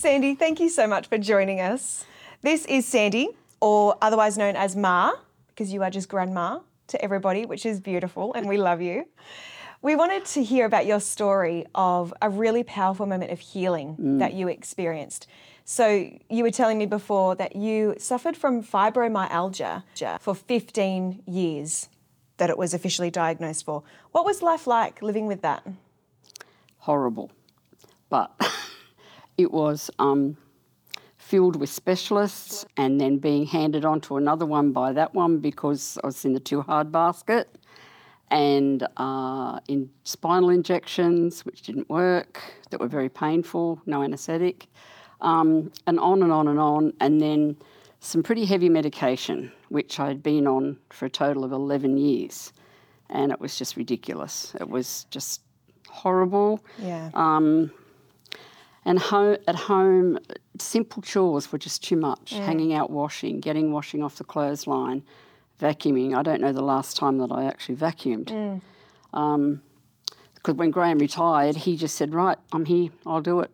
Sandy, thank you so much for joining us. This is Sandy, or otherwise known as Ma, because you are just grandma to everybody, which is beautiful, and we love you. We wanted to hear about your story of a really powerful moment of healing mm. that you experienced. So, you were telling me before that you suffered from fibromyalgia for 15 years, that it was officially diagnosed for. What was life like living with that? horrible. But it was um, filled with specialists and then being handed on to another one by that one because I was in the too hard basket and uh, in spinal injections which didn't work that were very painful, no anaesthetic, um, and on and on and on. And then some pretty heavy medication, which I'd been on for a total of 11 years. And it was just ridiculous. It was just horrible. Yeah. And at home, simple chores were just too much. Hanging out washing, getting washing off the clothesline, vacuuming. I don't know the last time that I actually vacuumed. Mm. Um, because when Graham retired, he just said, Right, I'm here, I'll do it.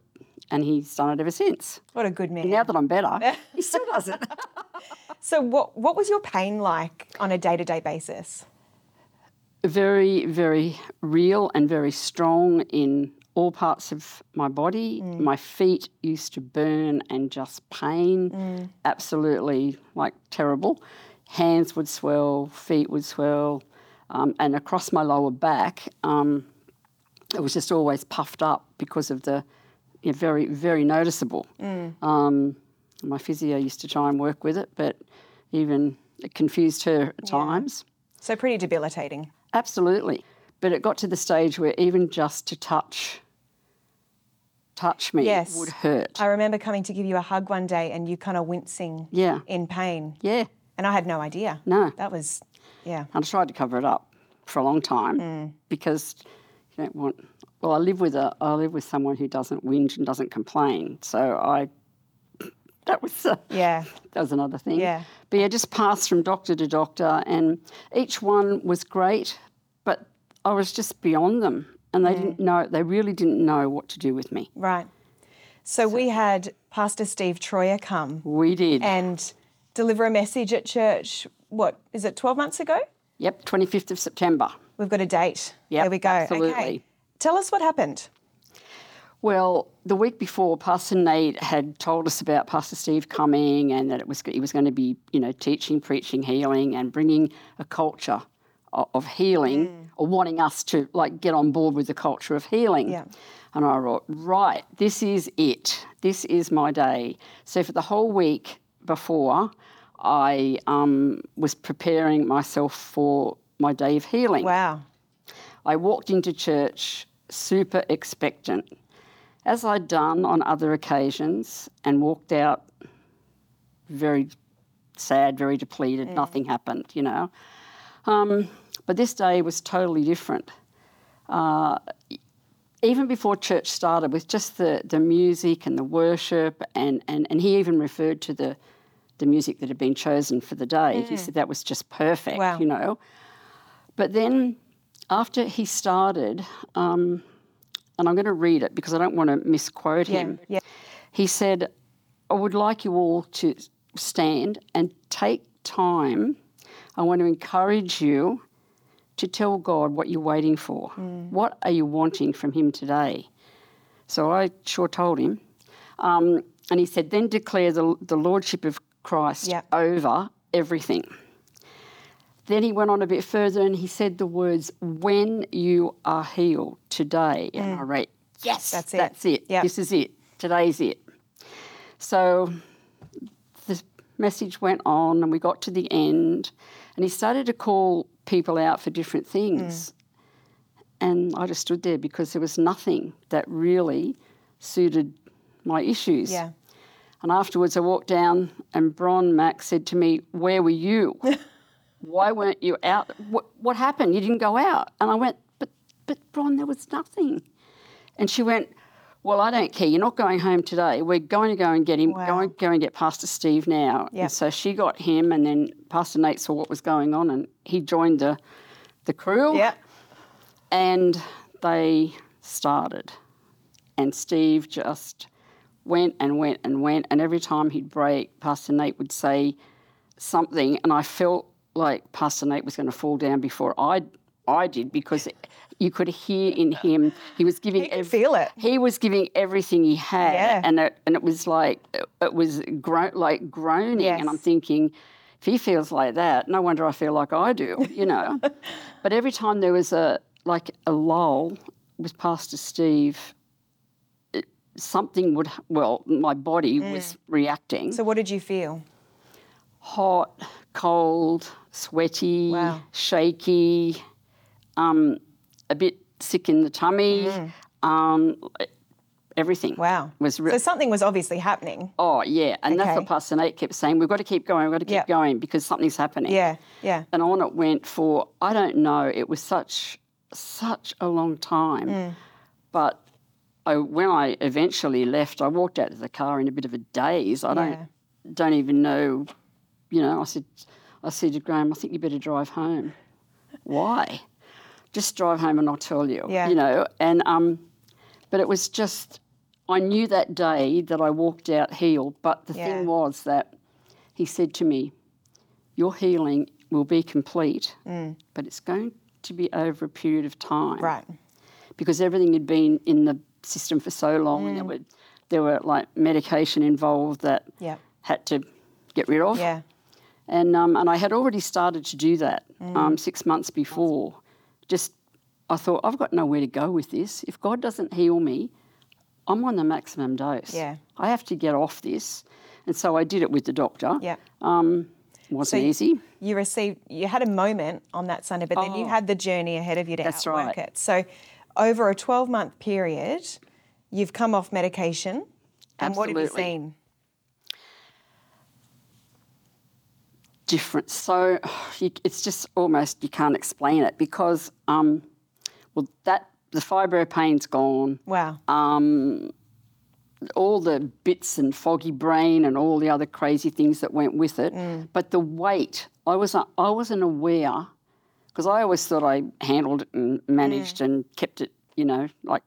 And he's done it ever since. what a good man. Now that I'm better, he still does it. So, what, what was your pain like on a day to day basis? very, very real and very strong in all parts of my body. My feet used to burn and just pain, absolutely like terrible. Hands would swell, feet would swell, um, and across my lower back, um, it was just always puffed up because of the you know, very, very noticeable. Um, my physio used to try and work with it, but even it confused her at times. So, pretty debilitating. Absolutely. But it got to the stage where even just to touch touch me Yes. would hurt. I remember coming to give you a hug one day and you kind of wincing Yeah. in pain. Yeah. And I had no idea. No. That was, yeah. And I tried to cover it up for a long time Mm. because you don't want well, I live with a I live with someone who doesn't whinge and doesn't complain. So I that was uh, Yeah. that was another thing. Yeah. But yeah, just passed from doctor to doctor, and each one was great, but I was just beyond them, and Mm. they didn't know. They really didn't know what to do with me. Right. So, we had Pastor Steve Troyer come We did. and deliver a message at church. What is it, 12 months ago? yep, twenty fifth of September. We've got a date. Yep, there we go. absolutely. Okay. Tell us what happened. Well, the week before, Pastor Nate had told us about Pastor Steve coming, and that it was he was going to be, you know, teaching, preaching, healing, and bringing a culture of, healing, or wanting us to like get on board with the culture of healing. Yeah. And I wrote, right, this is it. This is my day. So for the whole week before, I um, was preparing myself for my day of healing. Wow. I walked into church super expectant, as I'd done on other occasions, and walked out very sad, very depleted. Nothing happened, you know. Um, but this day was totally different. Uh, even before church started, with just the, the music and the worship, and, and, and he even referred to the, the music that had been chosen for the day. He said that was just perfect, Wow. you know. But then after he started, um, and I'm going to read it because I don't want to misquote Yeah. him. Yeah. He said, I would like you all to stand and take time. I want to encourage you to tell God what you're waiting for. What are you wanting from Him today? So I sure told him. Um, and he said, then declare the, the Lordship of Christ Yeah. over everything. Then he went on a bit further and he said the words, when you are healed today. And I wrote, yes, That's it. That's it. Yep. This is it. Today's it. So the message went on and we got to the end and he started to call people out for different things. Mm. And I just stood there because there was nothing that really suited my issues. Yeah. And afterwards, I walked down, and Bron Max said to me, Where were you? Why weren't you out? What, what happened? You didn't go out. And I went, But, but Bron, there was nothing. And she went, Well, I don't care. You're not going home today. We're going to go and get him, Wow. go, and, go and get Pastor Steve now. Yep. And so she got him, and then Pastor Nate saw what was going on, and he joined the, the crew Yeah. and they started. And Steve just went and went and went. And every time he'd break, Pastor Nate would say something, and I felt like Pastor Nate was going to fall down before I I did because you could hear in him he was giving You could feel it. he was giving everything he had, Yeah. and it, and it was like it was gro- like groaning, Yes. and I'm thinking. If he feels like that, no wonder I feel like I do, you know. but every time there was a like a lull with Pastor Steve, it, something would well, my body Mm. was reacting So, what did you feel? hot, cold, sweaty, Wow. shaky, um, a bit sick in the tummy, um, everything. Mm. Wow. Was re- So, something was obviously happening. oh yeah, and that's what Pastor Nate kept saying. We've got to keep going. We've got to keep Yep. going because something's happening. Yeah, yeah. And on it went for I don't know. It was such such a long time, Mm. but. I, when I eventually left, I walked out of the car in a bit of a daze. I don't Yeah. don't even know, you know, I said, I said to Graham, I think you better drive home. Why? Just drive home and I'll tell you, Yeah. you know. And um, but it was just, I knew that day that I walked out healed. But the Yeah. thing was that he said to me, your healing will be complete, but it's going to be over a period of time Right. because everything had been in the system for so long, and there were there were like medication involved that Yeah. had to get rid of. Yeah. And um, and I had already started to do that um, six months before. Just I thought I've got nowhere to go with this. If God doesn't heal me, I'm on the maximum dose. Yeah. I have to get off this. And so I did it with the doctor. Yeah. Um, wasn't you- easy. You received, you had a moment on that Sunday, but then you Oh. had the journey ahead of you to That's outwork right. it. So, over a 12 month period, you've come off medication. And what have you seen? Different. So you, it's just almost you can't explain it because um, well that the fibro pain's gone. Wow. Um, all the bits and foggy brain and all the other crazy things that went with it. But the weight, I was I wasn't aware because I always thought I handled it and managed and kept it, you know, like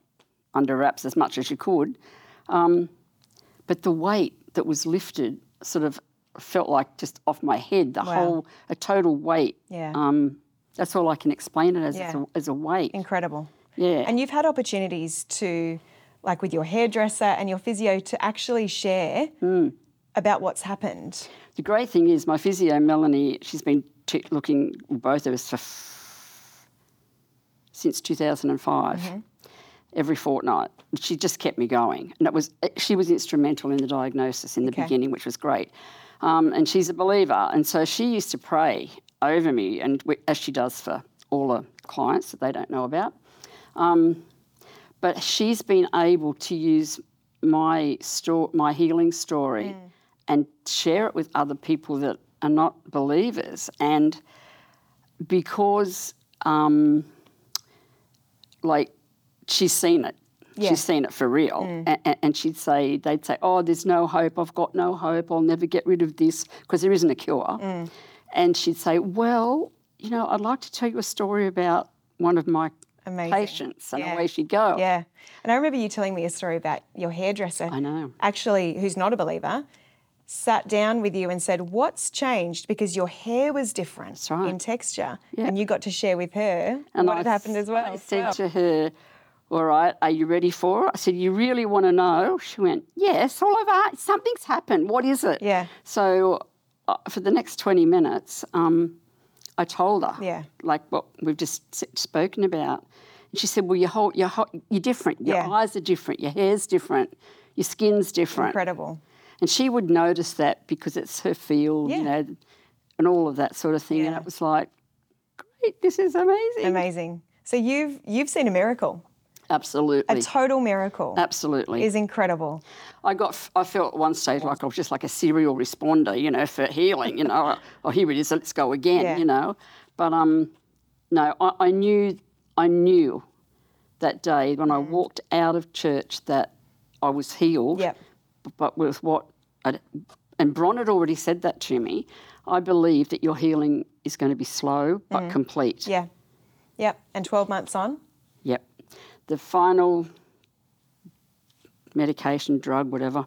under wraps as much as you could. Um, but the weight that was lifted sort of felt like just off my head. The Wow. whole a total weight. Yeah. Um, that's all I can explain it as. Yeah. a, as a weight. Incredible. Yeah. And you've had opportunities to, like with your hairdresser and your physio, to actually share Hmm. about what's happened. The great thing is, my physio, Melanie, she's been t- looking, both of us, for f- since 2005, Mm-hmm. every fortnight. She just kept me going. And it was, she was instrumental in the diagnosis in the Okay. beginning, which was great. Um, and she's a believer. And so she used to pray over me, and we, as she does for all the clients that they don't know about. Um, but she's been able to use my sto- my healing story and share it with other people that are not believers and because um, like she's seen it Yeah. she's seen it for real mm. and, and she'd say they'd say oh there's no hope i've got no hope i'll never get rid of this because there isn't a cure mm. and she'd say well you know i'd like to tell you a story about one of my Amazing. patients and Yeah. away she'd go Yeah. And I remember you telling me a story about your hairdresser. i know actually, who's not a believer, sat down with you and said, What's changed? Because your hair was different right. in texture. Yeah. And you got to share with her And what I had happened as well. I said to her, All right, are you ready for it? I said, You really want to know? She went, Yes, all of that. Something's happened. What is it? Yeah. So uh, for the next 20 minutes, um, I told her, Yeah. like what we've just spoken about. And she said, Well, your whole, your whole, you're different. Your Yeah. eyes are different. Your hair's different. Your skin's different. Incredible. And she would notice that because it's her field, Yeah. you know, and all of that sort of thing. And it was like, Great, this is amazing. Amazing. So you've you've seen a miracle. Absolutely. A total miracle Absolutely. is incredible. I got. I felt at one stage like I was just like a serial responder, you know, for healing. You know, oh here it is, let's go again. Yeah. You know, but um, no, I, I knew, I knew, that day when I walked out of church that I was healed. Mm. Yep. But with what, I'd, and Bron had already said that to me. I believe that your healing is going to be slow but complete. Mm. Yeah. Yep. And 12 months on? The final medication, drug, whatever.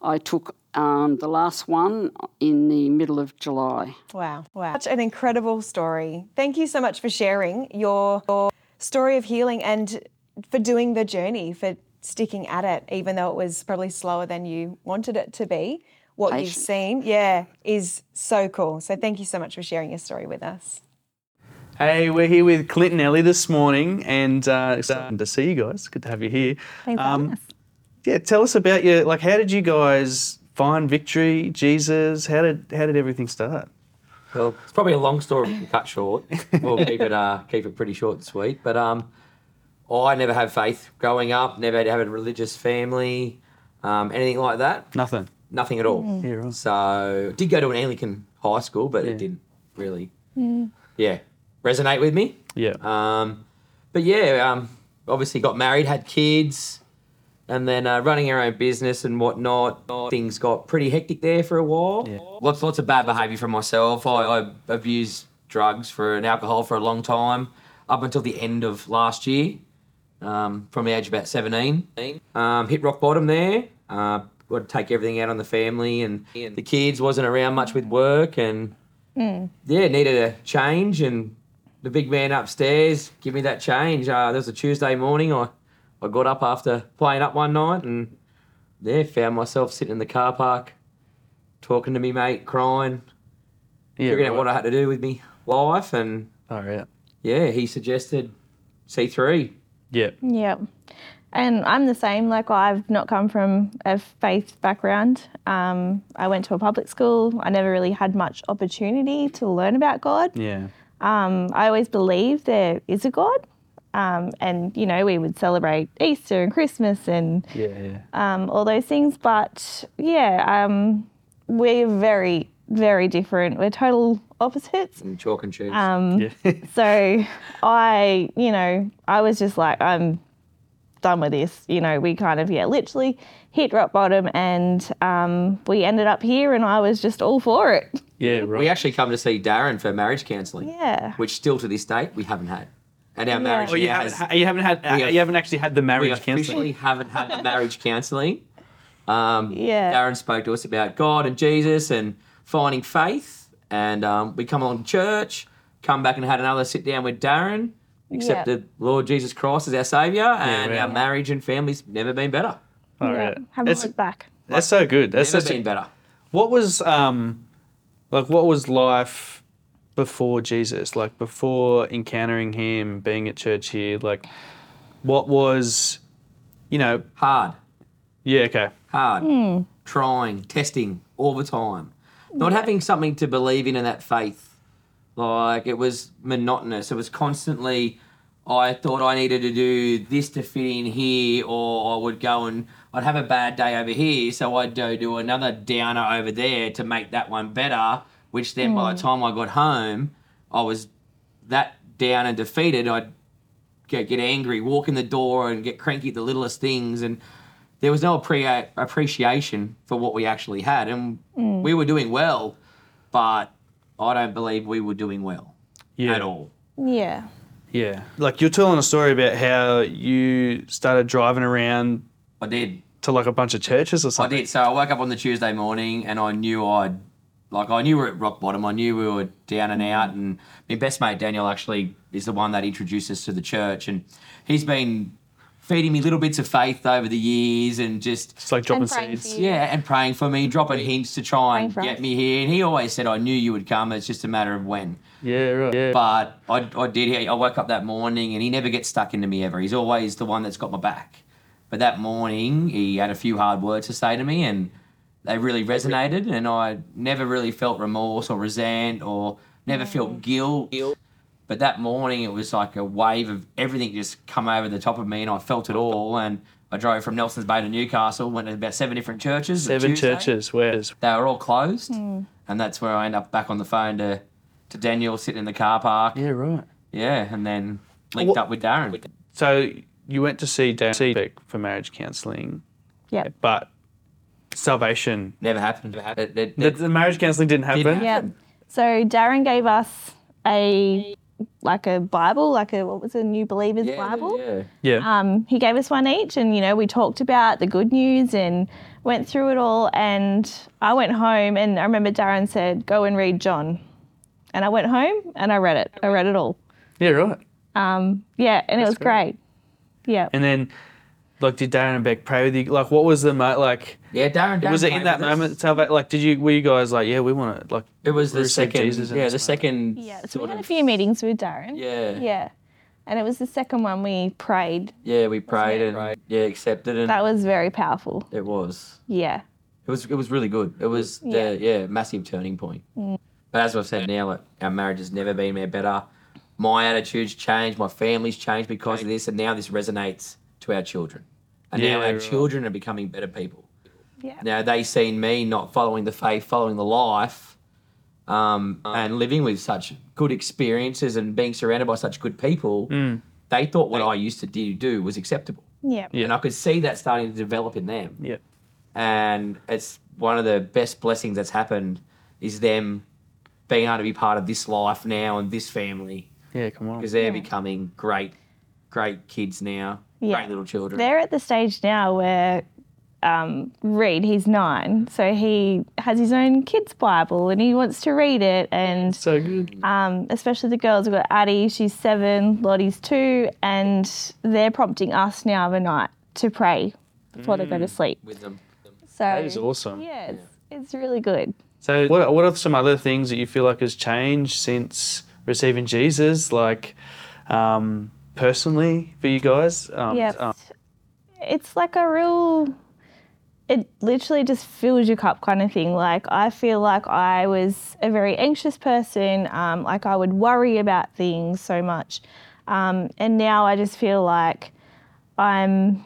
I took um, the last one in the middle of July. Wow, wow. Such an incredible story. Thank you so much for sharing your, your story of healing and for doing the journey, for sticking at it, even though it was probably slower than you wanted it to be. What you've seen, yeah, is so cool. So thank you so much for sharing your story with us. Hey, we're here with Clinton Ellie this morning, and uh, excited to see you guys. Good to have you here. Thanks for having. Yeah, tell us about your like. How did you guys find victory, Jesus? How did how did everything start? Well, it's probably a long story we cut short. We'll keep it uh, keep it pretty short and sweet. But um, I never had faith growing up. Never had had a religious family, um, anything like that. Nothing. Nothing at all. Yeah, right. So did go to an Anglican high school, but Yeah. it didn't really, yeah, resonate with me. Yeah. Um, but yeah, um, obviously got married, had kids, and then uh, running our own business and whatnot. Things got pretty hectic there for a while. Yeah. Lots, lots of bad behaviour from myself. I, I abused drugs for and alcohol for a long time, up until the end of last year, um, from the age of about seventeen. Um, hit rock bottom there. Uh, got to take everything out on the family and the kids. wasn't around much with work and yeah, needed a change and the big man upstairs give me that change. Uh, there was a Tuesday morning. I, I got up after playing up one night and yeah, found myself sitting in the car park, talking to me mate, crying, Yeah. figuring out what I had to do with me life, and Oh yeah. yeah, he suggested C three. Yeah. Yep. And I'm the same. Like I've not come from a faith background. Um, I went to a public school. I never really had much opportunity to learn about God. Yeah. Um, I always believed there is a God. Um, and you know we would celebrate Easter and Christmas and Yeah. Yeah. um, all those things. But yeah, um, we're very very different. We're total opposites. And chalk and cheese. Um, Yeah. so I, you know, I was just like, I'm done with this. You know, we kind of, yeah, literally hit rock bottom and um, we ended up here and I was just all for it. yeah. Right. we actually come to see Darren for marriage counselling, Yeah. which still to this date we haven't had, and our Yeah. marriage Oh, you now haven't, has- you haven't had have- you haven't actually had the marriage counselling. we officially counselling. haven't had the marriage counselling. Um, Yeah. Darren spoke to us about God and Jesus and finding faith, and um, we come along to church, come back and had another sit down with Darren, accepted Lord Jesus Christ as our Saviour, and wow. our marriage and family's never been better. Yeah. yeah. Haven't That's, looked back. that's so good. That's Never such a- been better. What was um, like what was life before Jesus? Like before encountering Him, being at church here. Like, what was, you know? Hard, Yeah. Okay. hard, trying, testing all the time, not having something to believe in in that faith. Like it was monotonous. It was constantly. I thought I needed to do this to fit in here, or I would go and I'd have a bad day over here, so I'd go do another downer over there to make that one better. Which then, by the hmm. time I got home, I was that down and defeated. I'd get, get angry, walk in the door, and get cranky at the littlest things, and there was no appre- appreciation for what we actually had, and hmm. we were doing well, but I don't believe we were doing well Yeah. at all. Yeah. Yeah. Like you're telling a story about how you started driving around I did. to like a bunch of churches or something. I did. So I woke up on the Tuesday morning and I knew I'd, like, I knew we were at rock bottom. I knew we were down and out. And my best mate, Daniel, actually is the one that introduced us to the church. And he's been feeding me little bits of faith over the years and just, It's like dropping And praying for seeds. yeah, and praying for me, dropping hints to try and get me here. And he always said, I knew you would come. It's just a matter of when. Yeah. Right. Yeah. But I, I did. I woke up that morning and he never gets stuck into me ever. He's always the one that's got my back. But that morning, he had a few hard words to say to me and they really resonated. And I never really felt remorse or resent or never felt guilt. But that morning, it was like a wave of everything just come over the top of me and I felt it all. And I drove from Nelson's Bay to Newcastle, went to about seven different churches. Seven churches. Where? they were all closed, hmm. and that's where I end up back on the phone to, to Daniel sitting in the car park. Yeah. Right. Yeah, and then linked What- up with Darren. So you went to see Dan Seebeck for marriage counselling, Yeah. but salvation. Never happened. It- it- The, it- the marriage counselling didn't happen. Didn't Yeah. So Darren gave us a like a Bible, like a what was it, a New Believers Yeah, Bible. yeah. Yeah. Um, he gave us one each, and you know we talked about the good news and went through it all. And I went home, and I remember Darren said, "Go and read John," and I went home and I read it. I read it all. yeah, right. Um, yeah, and it was great. Yeah. And then, like, did Darren and Beck pray with you? Like, what was the mo- like? Yeah, Darren. Darren was it in that with us. moment? salva- Like, did you were you guys like, yeah, we want to like? It was the second. Jesus yeah, the moment? second. Yeah, so we had a few meetings with Darren. Yeah. Yeah. And it was the second one we prayed. Yeah, we prayed it? and yeah, accepted and That was very powerful. it was. Yeah. It was it was really good. It was Yeah. the yeah massive turning point. Mm. But as I've said now, like, our marriage has never been more better. My attitudes changed. My family's changed because of this, and now this resonates to our children. And now Yeah, our right. children are becoming better people. Yeah. Now they seen me not following the faith, following the life, um, and living with such good experiences and being surrounded by such good people. They thought what I used to do, do was acceptable, Yeah. Yeah. and I could see that starting to develop in them Yeah. and it's one of the best blessings that's happened is them being able to be part of this life now and this family Yeah, come on. because they're becoming great, great kids now, Yeah. great little children. They're at the stage now where um, Reed, he's nine, so he has his own kids' Bible and he wants to read it. And So good. um, especially the girls, we've got Addie, she's seven, Lottie's two, and they're prompting us now of a night to pray before they go to sleep. with them. So That is awesome. Yeah, it's, it's really good. So, what what are some other things that you feel like has changed since receiving Jesus, like um, personally for you guys? Um, Yeah. um, it's like a real it literally just fills your cup kind of thing. Like i feel like i was a very anxious person. Um, like i would worry about things so much. Um, and now i just feel like i'm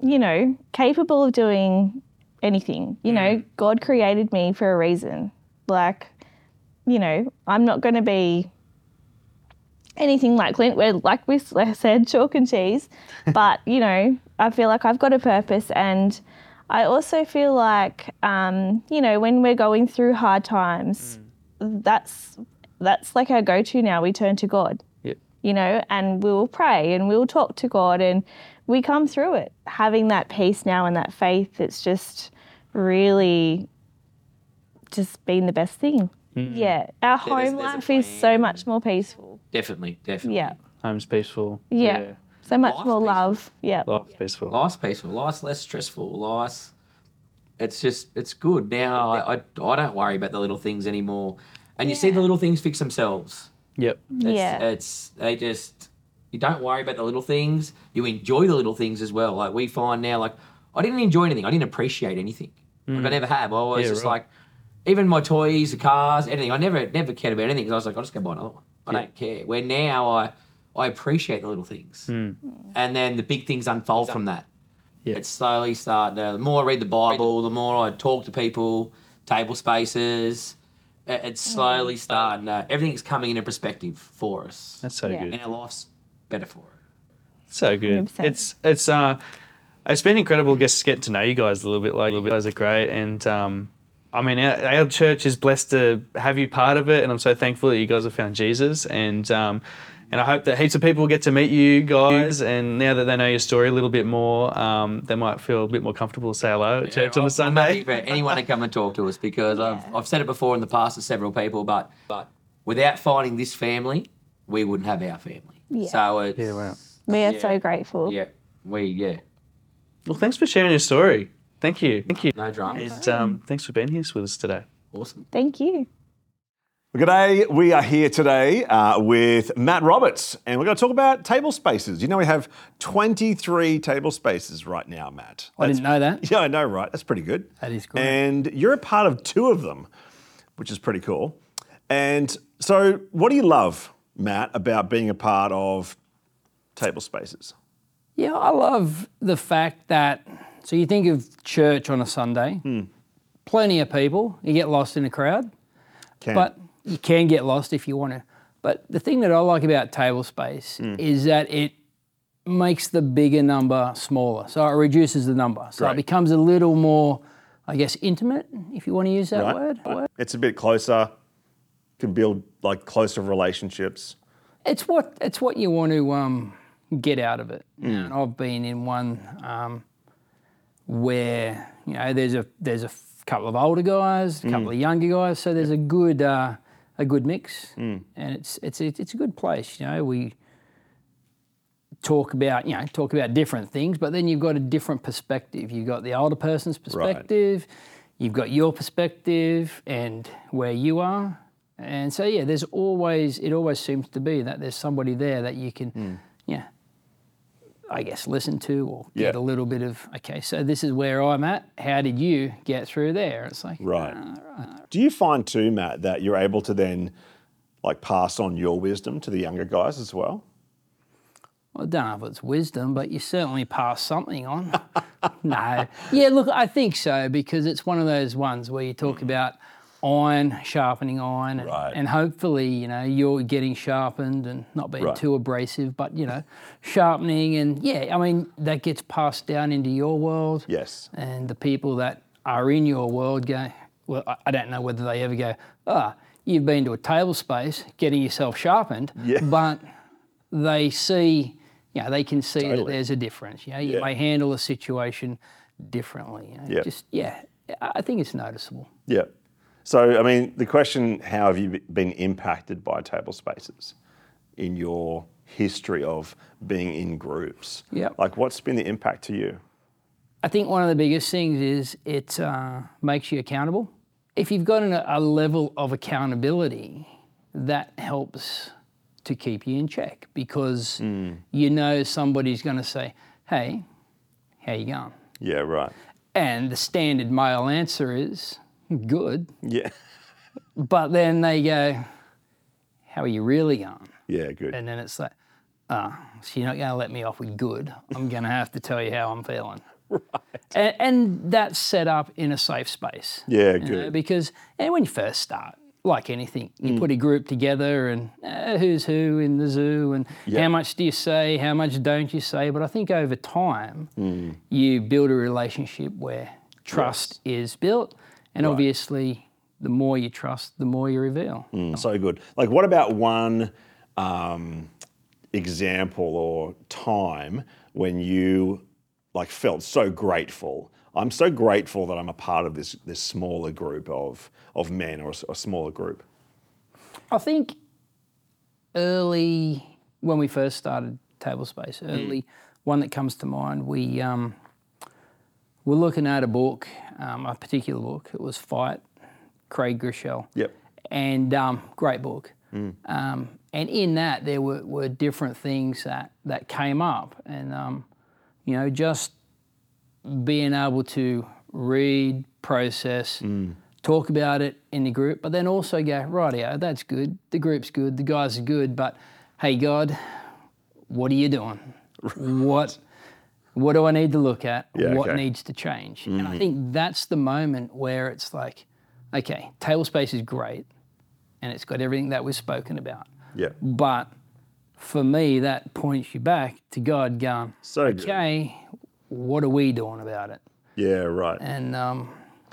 you know capable of doing anything. You know god created me for a reason. Like you know i'm not going to be anything like Clint. We're like we said, chalk and cheese. But you know, I feel like I've got a purpose, and I also feel like um, you know when we're going through hard times, that's that's like our go-to now. We turn to God. Yeah. You know, and we will pray and we will talk to God, and we come through it. Having that peace now and that faith, it's just really just been the best thing. Hmm. Yeah, our home there's a life is so much more peaceful. Definitely, definitely. Yeah. home's peaceful. Yeah. So much Life's more peaceful. love. Yeah. Life's peaceful. Life's peaceful. Life's less stressful. Life's it's just it's good now. I, I, I don't worry about the little things anymore, and you see the little things fix themselves. Yep. It's, Yeah. It's they just you don't worry about the little things. You enjoy the little things as well. Like we find now, like I didn't enjoy anything. I didn't appreciate anything. Like I hmm. never have. I was Yeah, just right. like, even my toys, the cars, anything. I never never cared about anything because I was like, I'll just go buy another one. I Yeah. don't care. Where now I I appreciate the little things, and then the big things unfold from that. Yeah. It's slowly starting. To, the more I read the Bible, the more I talk to people, table spaces. it- It's slowly starting. Uh, everything's coming into perspective for us That's so Yeah. good. and our life's better for it. So good. 100%. It's it's uh, it's been incredible just getting to know you guys a little bit. Like you guys are great, and um, I mean our, our church is blessed to have you part of it, and I'm so thankful that you guys have found Jesus, and um, and I hope that heaps of people get to meet you guys, and now that they know your story a little bit more, um, they might feel a bit more comfortable to say hello at church on a I'm happy Sunday. for anyone to come and talk to us because I've, I've said it before in the past to several people, but but without finding this family, we wouldn't have our family. Yeah. So it's Yeah, wow. We are Yeah. so grateful. yeah, we yeah, Well, thanks for sharing your story. Thank you. Thank you. no dramas. And um, thanks for being here with us today. Awesome. Thank you. G'day, we are here today uh, with Matt Roberts, and we're going to talk about table spaces. You know, we have 23 table spaces right now, Matt. I didn't know that. Yeah, I know, right? That's pretty good. That is great. And you're a part of two of them, which is pretty cool. And so, what do you love, Matt, about being a part of table spaces? Yeah, I love the fact that, so you think of church on a Sunday, plenty of people, you get lost in a crowd, Can. but you can get lost if you want to. But the thing that I like about table space is that it makes the bigger number smaller. So it reduces the number. So Right. it becomes a little more, I guess, intimate, if you want to use that Right. word. word. it's a bit closer, can build like closer relationships. it's what it's what you want to um, get out of it. And I've been in one um, where you know there's a there's a couple of older guys, a couple mm. of younger guys, so there's a good uh, a good mix, mm. and it's it's it's it's a good place. You know, we talk about you know talk about different things, but then you've got a different perspective. You've got the older person's perspective, you've got your perspective, and where you are. And so yeah, there's always it always seems to be that there's somebody there that you can, mm. yeah, I guess listen to or get Yeah. a little bit of okay. So this is where I'm at. How did you get through there? It's like Right. "Ah, Do you find too, Matt, that you're able to then like pass on your wisdom to the younger guys as well? Well, I don't know if it's wisdom, but you certainly pass something on. no. Yeah, look, I think so because it's one of those ones where you talk about iron sharpening iron and, Right. and hopefully, you know, you're getting sharpened and not being Right. too abrasive, but, you know, sharpening and yeah, I mean, that gets passed down into your world. Yes. And the people that are in your world go, well, I- I don't know whether they ever go, ah, you've been to a table space getting yourself sharpened, Yeah. but they see, you know, they can see that there's a difference. You know, you Yeah. may handle a situation differently. You know, Yeah. Just, yeah, I think it's noticeable. Yeah. So, I mean, the question how have you been impacted by table spaces in your history of being in groups? Yep. Like, what's been the impact to you? I think one of the biggest things is it uh, makes you accountable. If you've got an, a level of accountability, that helps to keep you in check because you know somebody's going to say, "Hey, how you going?" Yeah, right. And the standard male answer is, "Good," Yeah. but then they go, "How are you really going?" Yeah, good. And then it's like, ah, so you're not going to let me off with good. I'm going to have to tell you how I'm feeling. Right. And, and that's set up in a safe space. Yeah, you know, good. because and when you first start, like anything, you put a group together and uh, who's who in the zoo and Yeah. how much do you say, how much don't you say. But I think over time, you build a relationship where trust is built. And obviously, the more you trust, the more you reveal. So good. Like, what about one um, example or time when you like felt so grateful? I'm so grateful that I'm a part of this this smaller group of of men or a smaller group. I think early when we first started Table Space, early one that comes to mind, we um, were looking at a book, um, a particular book. It was Fight, Craig Groeschel. Yep. And um, great book. Um, and in that there were, were different things that, that came up, and um, you know just being able to read, process, talk about it in the group, but then also go, right, yeah, that's good. The group's good. The guys are good. But hey, God, what are you doing? What what do I need to look at? Yeah, what okay. needs to change? And I think that's the moment where it's like, okay, table space is great, and it's got everything that we've spoken about. Yeah. But for me, that points you back to God going, So good. okay, what are we doing about it? Yeah, right. And um,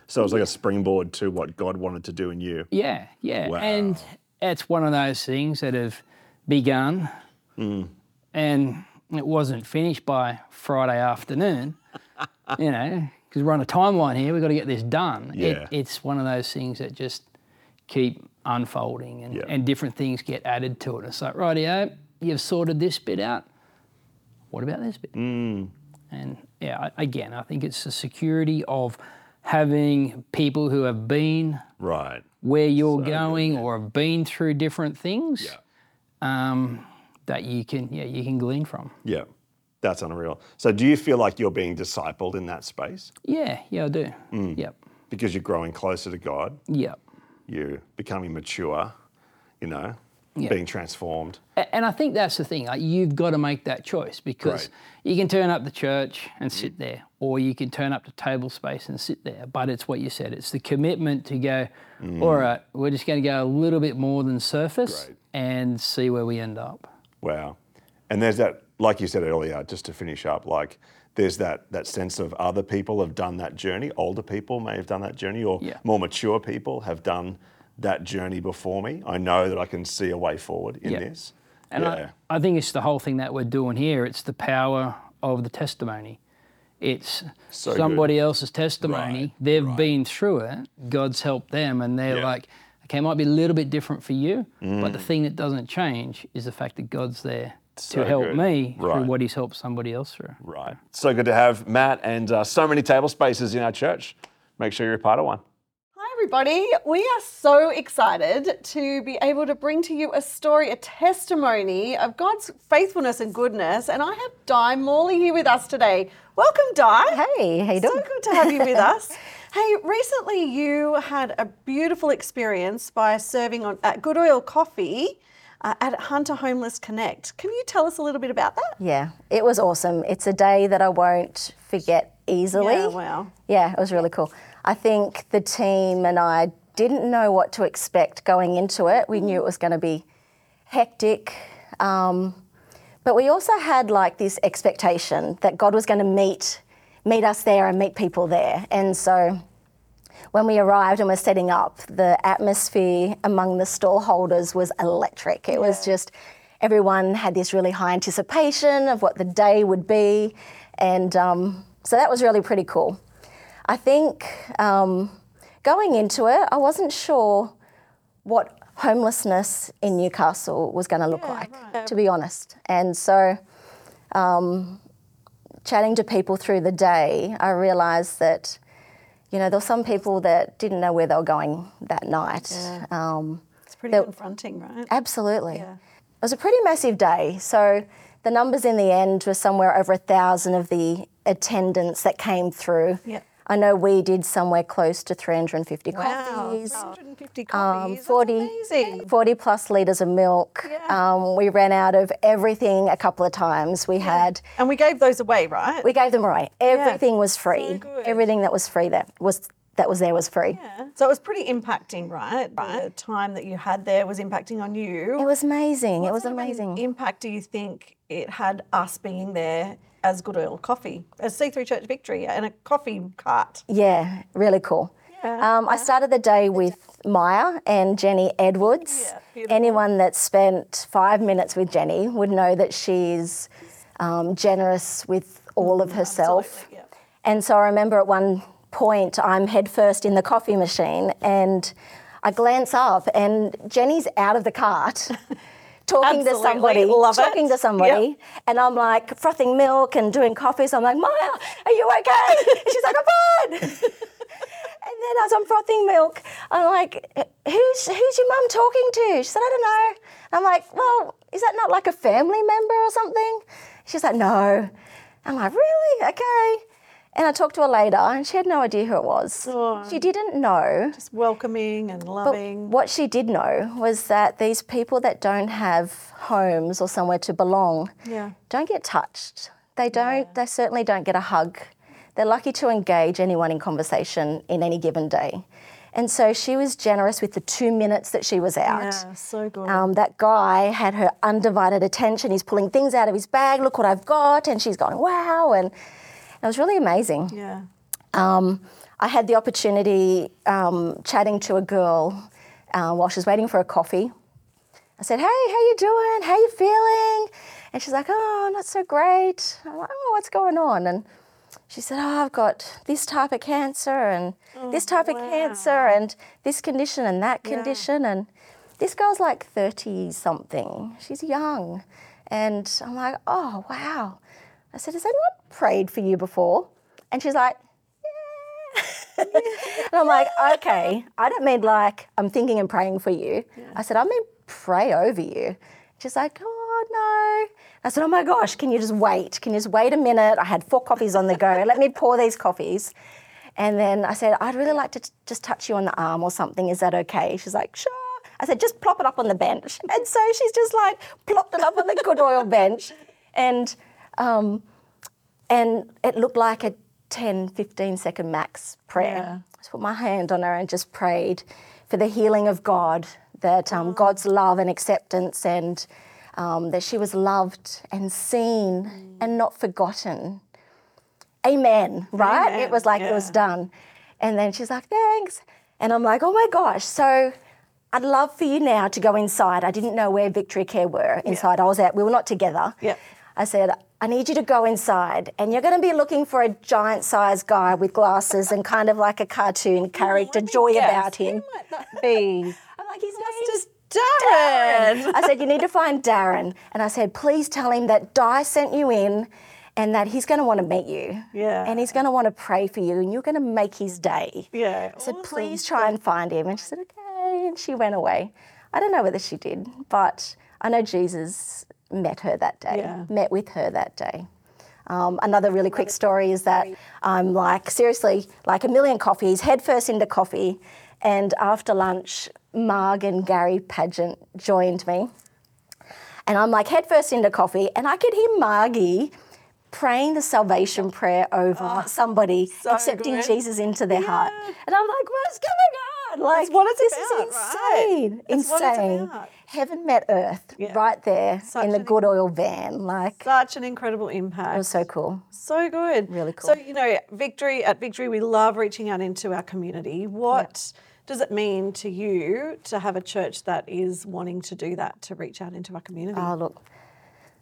So it was like a springboard to what God wanted to do in you. yeah, yeah. Wow. And it's one of those things that have begun Mm. and it wasn't finished by Friday afternoon, you know, because we're on a timeline here. We've got to get this done. Yeah. It, it's one of those things that just keep unfolding and, Yeah. and different things get added to it. It's like, rightio, you've sorted this bit out. What about this bit? Mm. And yeah, again, I think it's the security of having people who have been Right. where you're going or have been through different things Yeah. um, that you can yeah you can glean from. Yeah. That's unreal. So do you feel like you're being discipled in that space? Yeah, yeah, I do. Mm. Yep, Because you're growing closer to God, yep. you're becoming mature, you know, Yeah. being transformed. And I think that's the thing. Like you've got to make that choice because Great. you can turn up the church and sit there, or you can turn up the table space and sit there. But it's what you said. It's the commitment to go. All right, we're just going to go a little bit more than surface Great. and see where we end up. Wow. And there's that, like you said earlier, just to finish up, like there's that that sense of other people have done that journey. Older people may have done that journey, or Yeah. more mature people have done that journey before me. I know that I can see a way forward in Yeah. this. And Yeah. I, I think it's the whole thing that we're doing here. It's the power of the testimony. It's So good. somebody else's testimony. Right, They've right. been through it. God's helped them, and they're Yeah. like, okay, it might be a little bit different for you, but the Mm. thing that doesn't change is the fact that God's there So to help good. me Right. through what He's helped somebody else through. Right. So good to have Matt and uh, so many table spaces in our church. Make sure you're a part of one. Hi, everybody. We are so excited to be able to bring to you a story, a testimony of God's faithfulness and goodness. And I have Di Morley here with us today. Welcome, Di. Hey, how you So doing? good to have you with us. Hey, recently you had a beautiful experience by serving on at Good Oil Coffee uh, at Hunter Homeless Connect. Can you tell us a little bit about that? Yeah, it was awesome. It's a day that I won't forget easily. Yeah, wow. Yeah, it was really cool. I think the team and I didn't know what to expect going into it. We knew it was going to be hectic. Um, but we also had like this expectation that God was going to meet meet us there and meet people there. And so when we arrived and were setting up, the atmosphere among the stall holders was electric. It was just everyone had this really high anticipation of what the day would be, and um, so that was really pretty cool. I think um, going into it, I wasn't sure what homelessness in Newcastle was going to look like, to be honest. And so, um, chatting to people through the day, I realised that, you know, there were some people that didn't know where they were going that night. Um, It's pretty There- confronting, right? absolutely. Yeah. It was a pretty massive day. So the numbers in the end were somewhere over a thousand of the attendants that came through. Yep. I know we did somewhere close to 350 Wow, coffees. 150 Um, coffees. That's 40, amazing. 40 plus litres of milk. Yeah. Um, we ran out of everything a couple of times. We had, And we gave those away, right? we gave them away. Everything was free. good. Everything that was free that was that was there was free. Yeah. So it was pretty impacting, right? right? The time that you had there was impacting on you. It was amazing. it was What of an amazing. impact do you think it had us being there as Good Oil Coffee, as C3 Church Victory, and a coffee cart? Yeah, really cool. Um, I started the day with Maya and Jenny Edwards. Yeah. Anyone that spent five minutes with Jenny would know that she's um, generous with all of herself. absolutely, yeah. And so I remember at one point I'm headfirst in the coffee machine and I glance up and Jenny's out of the cart. Talking to somebody, love it. talking to somebody, and I'm like frothing milk and doing coffee. So I'm like, Maya, are you okay? She's like, I'm fine. And then as I'm frothing milk, I'm like, who's, who's your mum talking to? She said, I don't know. I'm like, well, is that not like a family member or something? She's like, no. I'm like, really? Okay. And I talked to her later and she had no idea who it was. She didn't know. Just welcoming and But loving. what she did know was that these people that don't have homes or somewhere to belong Yeah. don't get touched. They don't, they certainly don't get a hug. They're lucky to engage anyone in conversation in any given day. And so she was generous with the two minutes that she was out. Yeah, so good. Um, that guy had her undivided attention. He's pulling things out of his bag. Look what I've got. And she's going, wow. And it was really amazing. yeah. Um, I had the opportunity um, chatting to a girl uh, while she was waiting for a coffee. I said, "Hey, how you doing? How you feeling?" And she's like, "Oh, not so great." I'm like, "Oh, what's going on?" And she said, "Oh, I've got this type of cancer and this type of cancer and this condition and that condition." And this girl's like thirty something. She's young, and I'm like, "Oh, wow." I said, "Has anyone prayed for you before?" And she's like, yeah. and I'm like, okay, I don't mean like I'm thinking and praying for you. I said, I mean pray over you. She's like, oh no. I said, oh my gosh, can you just wait? Can you just wait a minute? I had four coffees on the go. Let me pour these coffees. And then I said, I'd really like to t- just touch you on the arm or something. Is that okay? She's like, sure. I said, just plop it up on the bench. And so she's just like plopped it up on the good oil bench. And um, and it looked like a 10, 15 second max prayer. I just put my hand on her and just prayed for the healing of God, that um, God's love and acceptance, and um, that she was loved and seen and not forgotten. Amen, right? Amen, It was like it was done. And then she's like, thanks. And I'm like, oh my gosh. So I'd love for you now to go inside. I didn't know where Victory Care were inside. I was out, we were not together. Yeah. I said, I need you to go inside and you're going to be looking for a giant sized guy with glasses and kind of like a cartoon character, Let joy guess, about him. Who might that be? I'm like, his name's just Darren. I said, You need to find Darren. And I said, Please tell him that Di sent you in and that he's going to want to meet you. Yeah. And he's going to want to pray for you and you're going to make his day. Yeah. I said, awesome. Please try and find him. And she said, Okay. And she went away. I don't know whether she did, but I know Jesus met her that day, Yeah. met with her that day. Um, another really quick story is that I'm like, seriously, like a million coffees, head first into coffee. And after lunch, Marg and Gary Pageant joined me. And I'm like head first into coffee, and I could hear Margie praying the salvation prayer over somebody accepting good. Jesus into their heart. And I'm like, what's going on? Like, what it's this about, is right? insane. It's insane. Heaven met earth Yeah. right there Such in the good oil van. Like, Such an incredible impact. it was so cool. So good. Really cool. So, you know, Victory, at Victory, we love reaching out into our community. What does it mean to you to have a church that is wanting to do that, to reach out into our community? Oh, look,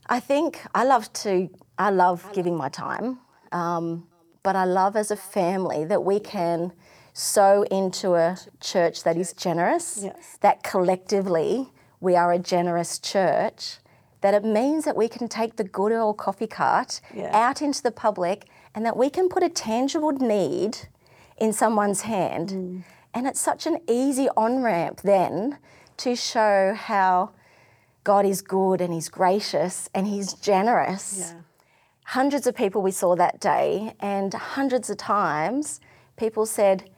I think I love to, I love giving my time, um, but I love as a family that we can sow into a church that is generous, Yes. that collectively we are a generous church, that it means that we can take the good old coffee cart Yeah. out into the public and that we can put a tangible need in someone's hand. Mm. And it's such an easy on ramp then to show how God is good and He's gracious and He's generous. Yeah. Hundreds of people we saw that day, and hundreds of times people said,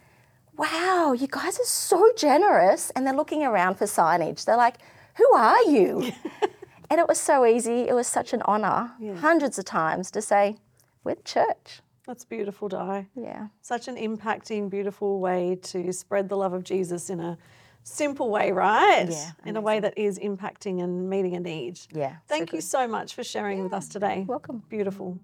Wow, you guys are so generous. And they're looking around for signage. They're like, Who are you? and it was so easy. It was such an honour, hundreds of times, to say, We're the church. That's beautiful, Di. Yeah. Such an impacting, beautiful way to spread the love of Jesus in a simple way, right? Yeah, in a way that is impacting and meeting a need. Yeah, so Thank you good. so much for sharing with us today. welcome. Beautiful.